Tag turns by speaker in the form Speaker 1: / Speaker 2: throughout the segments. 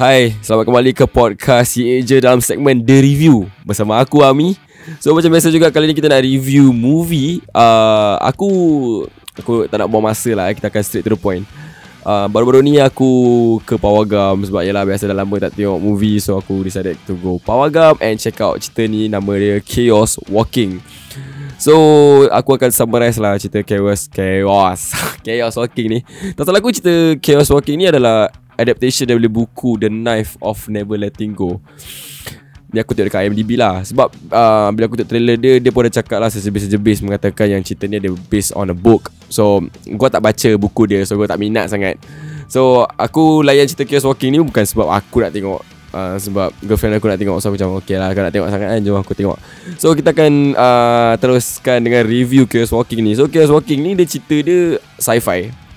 Speaker 1: Hai, selamat kembali ke podcast Ye Je dalam segmen The Review Bersama aku Ami. So macam biasa juga kali ni kita nak review movie. Uh, Aku Aku tak nak buang masa lah Kita akan straight to the point. Uh, Baru-baru ni aku ke Pawagam Sebab yalah biasa dah lama tak tengok movie So aku decided to go Pawagam And check out cerita ni. Nama dia Chaos Walking. So aku akan summarize lah cerita Chaos Chaos Chaos Walking ni. Tak salah aku cerita Chaos Walking ni adalah adaptation daripada buku The Knife of Never Letting Go. Ni aku tengok dekat IMDb lah. Sebab uh, bila aku tengok trailer dia Dia pun dah cakap lah sejebis-sejebis Mengatakan yang cerita ni ada based on a book. So gua tak baca buku dia So gua tak minat sangat. So aku layan cerita Chaos Walking ni Bukan sebab aku nak tengok uh, Sebab girlfriend aku nak tengok. So aku macam okay lah Kau nak tengok sangat kan Jom aku tengok. So kita akan uh, teruskan dengan review Chaos Walking ni. So Chaos Walking ni dia cerita dia sci-fi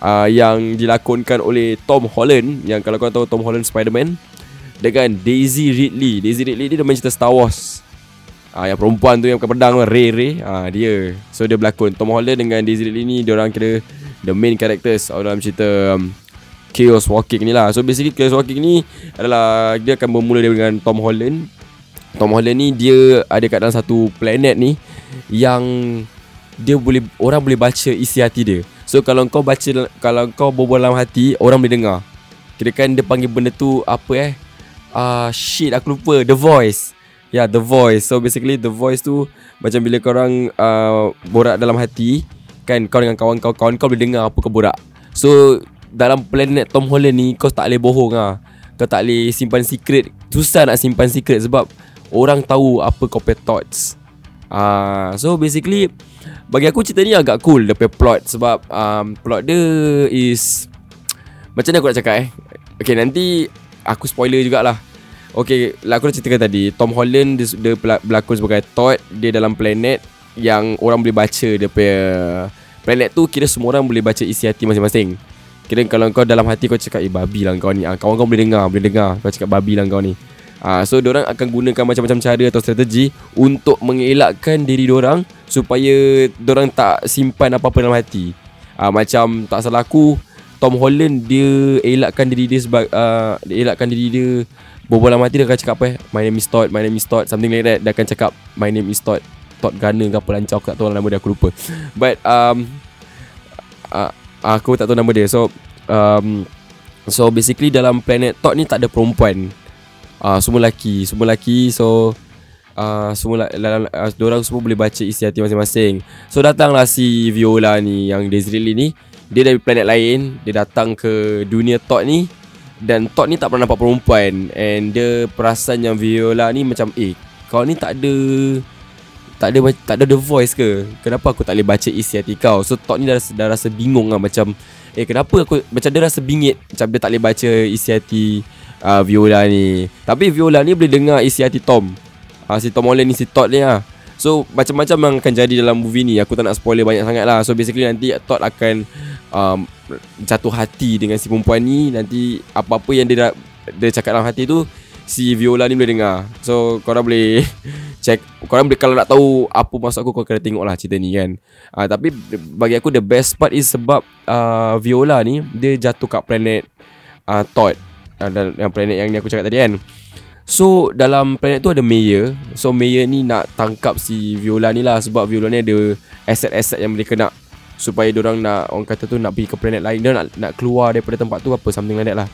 Speaker 1: uh, yang dilakonkan oleh Tom Holland yang kalau kau tahu Tom Holland Spider-Man dengan Daisy Ridley. Daisy Ridley dia main cerita Star Wars. Ah uh, yang perempuan tu yang pakai pedang tu Ray Ray ah uh, dia. So dia berlakon Tom Holland dengan Daisy Ridley ni dia orang kira the main characters dalam cerita um, Chaos Walking ni lah. So basically Chaos Walking ni adalah dia akan bermula dengan Tom Holland. Tom Holland ni dia ada kat dalam satu planet ni yang dia boleh orang boleh baca isi hati dia. So kalau kau baca Kalau kau berbual dalam hati Orang boleh dengar. Kira kan dia panggil benda tu Apa eh? Ah uh, Shit aku lupa. The Voice. Ya yeah, The Voice. So basically The Voice tu Macam bila korang uh, Borak dalam hati Kan kau dengan kawan kau Kawan kau boleh dengar Apa kau borak. So Dalam planet Tom Holland ni Kau tak boleh bohong lah Kau tak boleh simpan secret. Susah nak simpan secret Sebab Orang tahu Apa kau punya thoughts. Ah, uh, So basically bagi aku cerita ni agak cool Dia plot. Sebab um, plot dia is Macam mana aku nak cakap eh? Okay nanti Aku spoiler jugalah. Okay lah aku dah ceritakan tadi Tom Holland dia, dia berlakon sebagai Todd. Dia dalam planet Yang orang boleh baca Dia punya Planet tu kira semua orang boleh baca isi hati masing-masing. Kira kalau kau dalam hati kau cakap Eh babi lah kau ni. Ah, Kawan kau boleh dengar Boleh dengar Kau cakap babi lah kau ni. Ah, so orang akan gunakan macam-macam cara atau strategi untuk mengelakkan diri orang supaya orang tak simpan apa-apa dalam hati. Ah, macam tak salah aku Tom Holland dia elakkan diri dia sebab uh, dia elakkan diri dia berbual dalam hati dia akan cakap apa eh? My name is Todd my name is Todd something like that. Dia akan cakap my name is Todd. Todd Gunner ke apa lancar aku tak tahu nama dia aku lupa. But um uh, aku tak tahu nama dia. So um so basically dalam planet Todd ni tak ada perempuan. Uh, semua lelaki semua lelaki. So uh, semua uh, orang semua boleh baca isi hati masing-masing. So datanglah si Viola ni yang Desiree ni. Dia dari planet lain. Dia datang ke dunia Todd ni. Dan Todd ni tak pernah nampak perempuan. And dia perasan yang Viola ni macam eh kau ni tak ada tak ada tak ada the voice ke? Kenapa aku tak boleh baca isi hati kau? So Todd ni dah, dah rasa bingung lah macam eh kenapa aku macam dia rasa bingit macam dia tak boleh baca isi hati uh, Viola ni. Tapi Viola ni boleh dengar isi hati Tom uh, Si Tom Holland ni si Todd ni lah So macam-macam yang akan jadi dalam movie ni. Aku tak nak spoiler banyak sangat lah. So basically nanti Todd akan um, Jatuh hati dengan si perempuan ni. Nanti apa-apa yang dia, dia cakap dalam hati tu Si Viola ni boleh dengar. So korang boleh Check. Korang boleh kalau nak tahu Apa maksud aku Kau kena tengok lah cerita ni kan. Uh, Tapi bagi aku the best part is Sebab uh, Viola ni Dia jatuh kat planet uh, Todd. Uh, yang planet yang ni aku cakap tadi kan So dalam planet tu ada Mayor. So Mayor ni nak tangkap si Viola ni lah. Sebab Viola ni ada aset-aset yang mereka nak Supaya orang nak Orang kata tu nak pergi ke planet lain. Dia nak, nak keluar daripada tempat tu Apa something like that lah.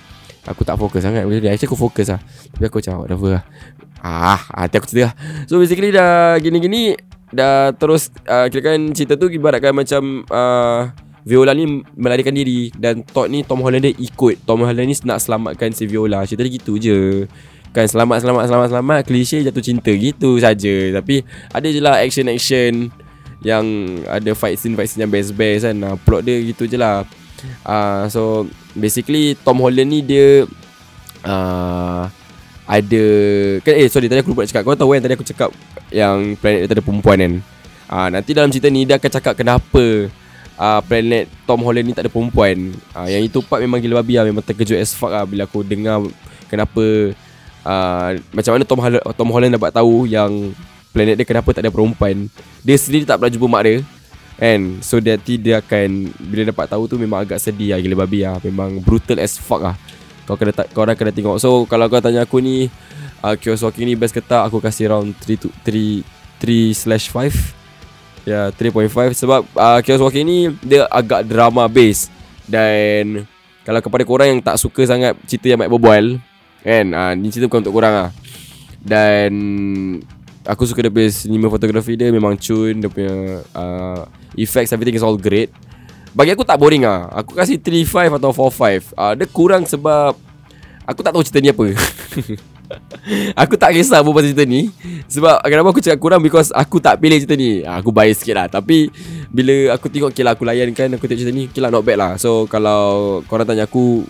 Speaker 1: Aku tak fokus sangat. Actually aku fokus lah. Tapi aku macam whatever lah. Ah, hati aku cerita lah. So basically dah gini-gini Dah terus uh, Kira kan cerita tu Ibaratkan macam uh, Viola ni melarikan diri. Dan Todd ni Tom Holland dia ikut. Tom Holland ni nak selamatkan si Viola. Cerita dia gitu je Kan selamat selamat selamat selamat Klise jatuh cinta gitu saja. Tapi ada je lah action action Yang ada fight scene fight scene yang best best kan. Uh, Plot dia gitu je lah. Uh, So basically Tom Holland ni dia uh, Ada kan, Eh sorry tadi aku lupa nak cakap. Kau tahu kan tadi aku cakap Yang planet dia ada perempuan kan? Uh, Nanti dalam cerita ni dia akan cakap kenapa uh, planet Tom Holland ni tak ada perempuan. Uh, Yang itu part memang gila babi lah Memang terkejut as fuck lah Bila aku dengar Kenapa uh, Macam mana Tom, Holland, Tom Holland dapat tahu Yang planet dia kenapa tak ada perempuan. Dia sendiri tak pernah jumpa mak dia And So nanti dia akan Bila dapat tahu tu Memang agak sedih lah Gila babi lah. Memang brutal as fuck lah. Kau kena kau orang kena tengok. So kalau kau tanya aku ni uh, Chaos Walking ni best ke tak Aku kasih around 3 to 3 3 slash 5 Ya yeah, 3.5 Sebab uh, Chaos Walking ni Dia agak drama base. Dan Kalau kepada korang yang tak suka sangat Cerita yang baik berbual Kan? Uh, Ni cerita bukan untuk korang lah. Dan Aku suka dia punya cinematography dia Memang cun Dia punya uh, Effects everything is all great. Bagi aku tak boring ah. Aku kasih 3.5 atau 4.5 uh, Dia kurang sebab Aku tak tahu cerita ni apa. Aku tak kisah apa pasal cerita ni. Sebab kenapa aku cakap kurang? Because aku tak pilih cerita ni. Aku bias sikit lah. Tapi Bila aku tengok Okay lah aku layan kan Aku tengok cerita ni Okay lah not bad lah. So kalau Korang tanya aku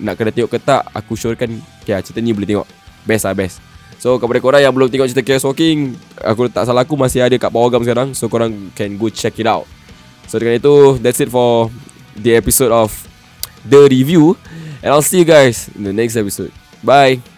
Speaker 1: Nak kena tengok ke tak Aku syorkan Okay lah cerita ni boleh tengok. Best lah best. So kepada korang yang belum tengok cerita Chaos Walking Aku tak salah aku masih ada kat Power Gum sekarang. So korang can go check it out. So dengan itu That's it for The episode of The Review. And I'll see you guys In the next episode. Bye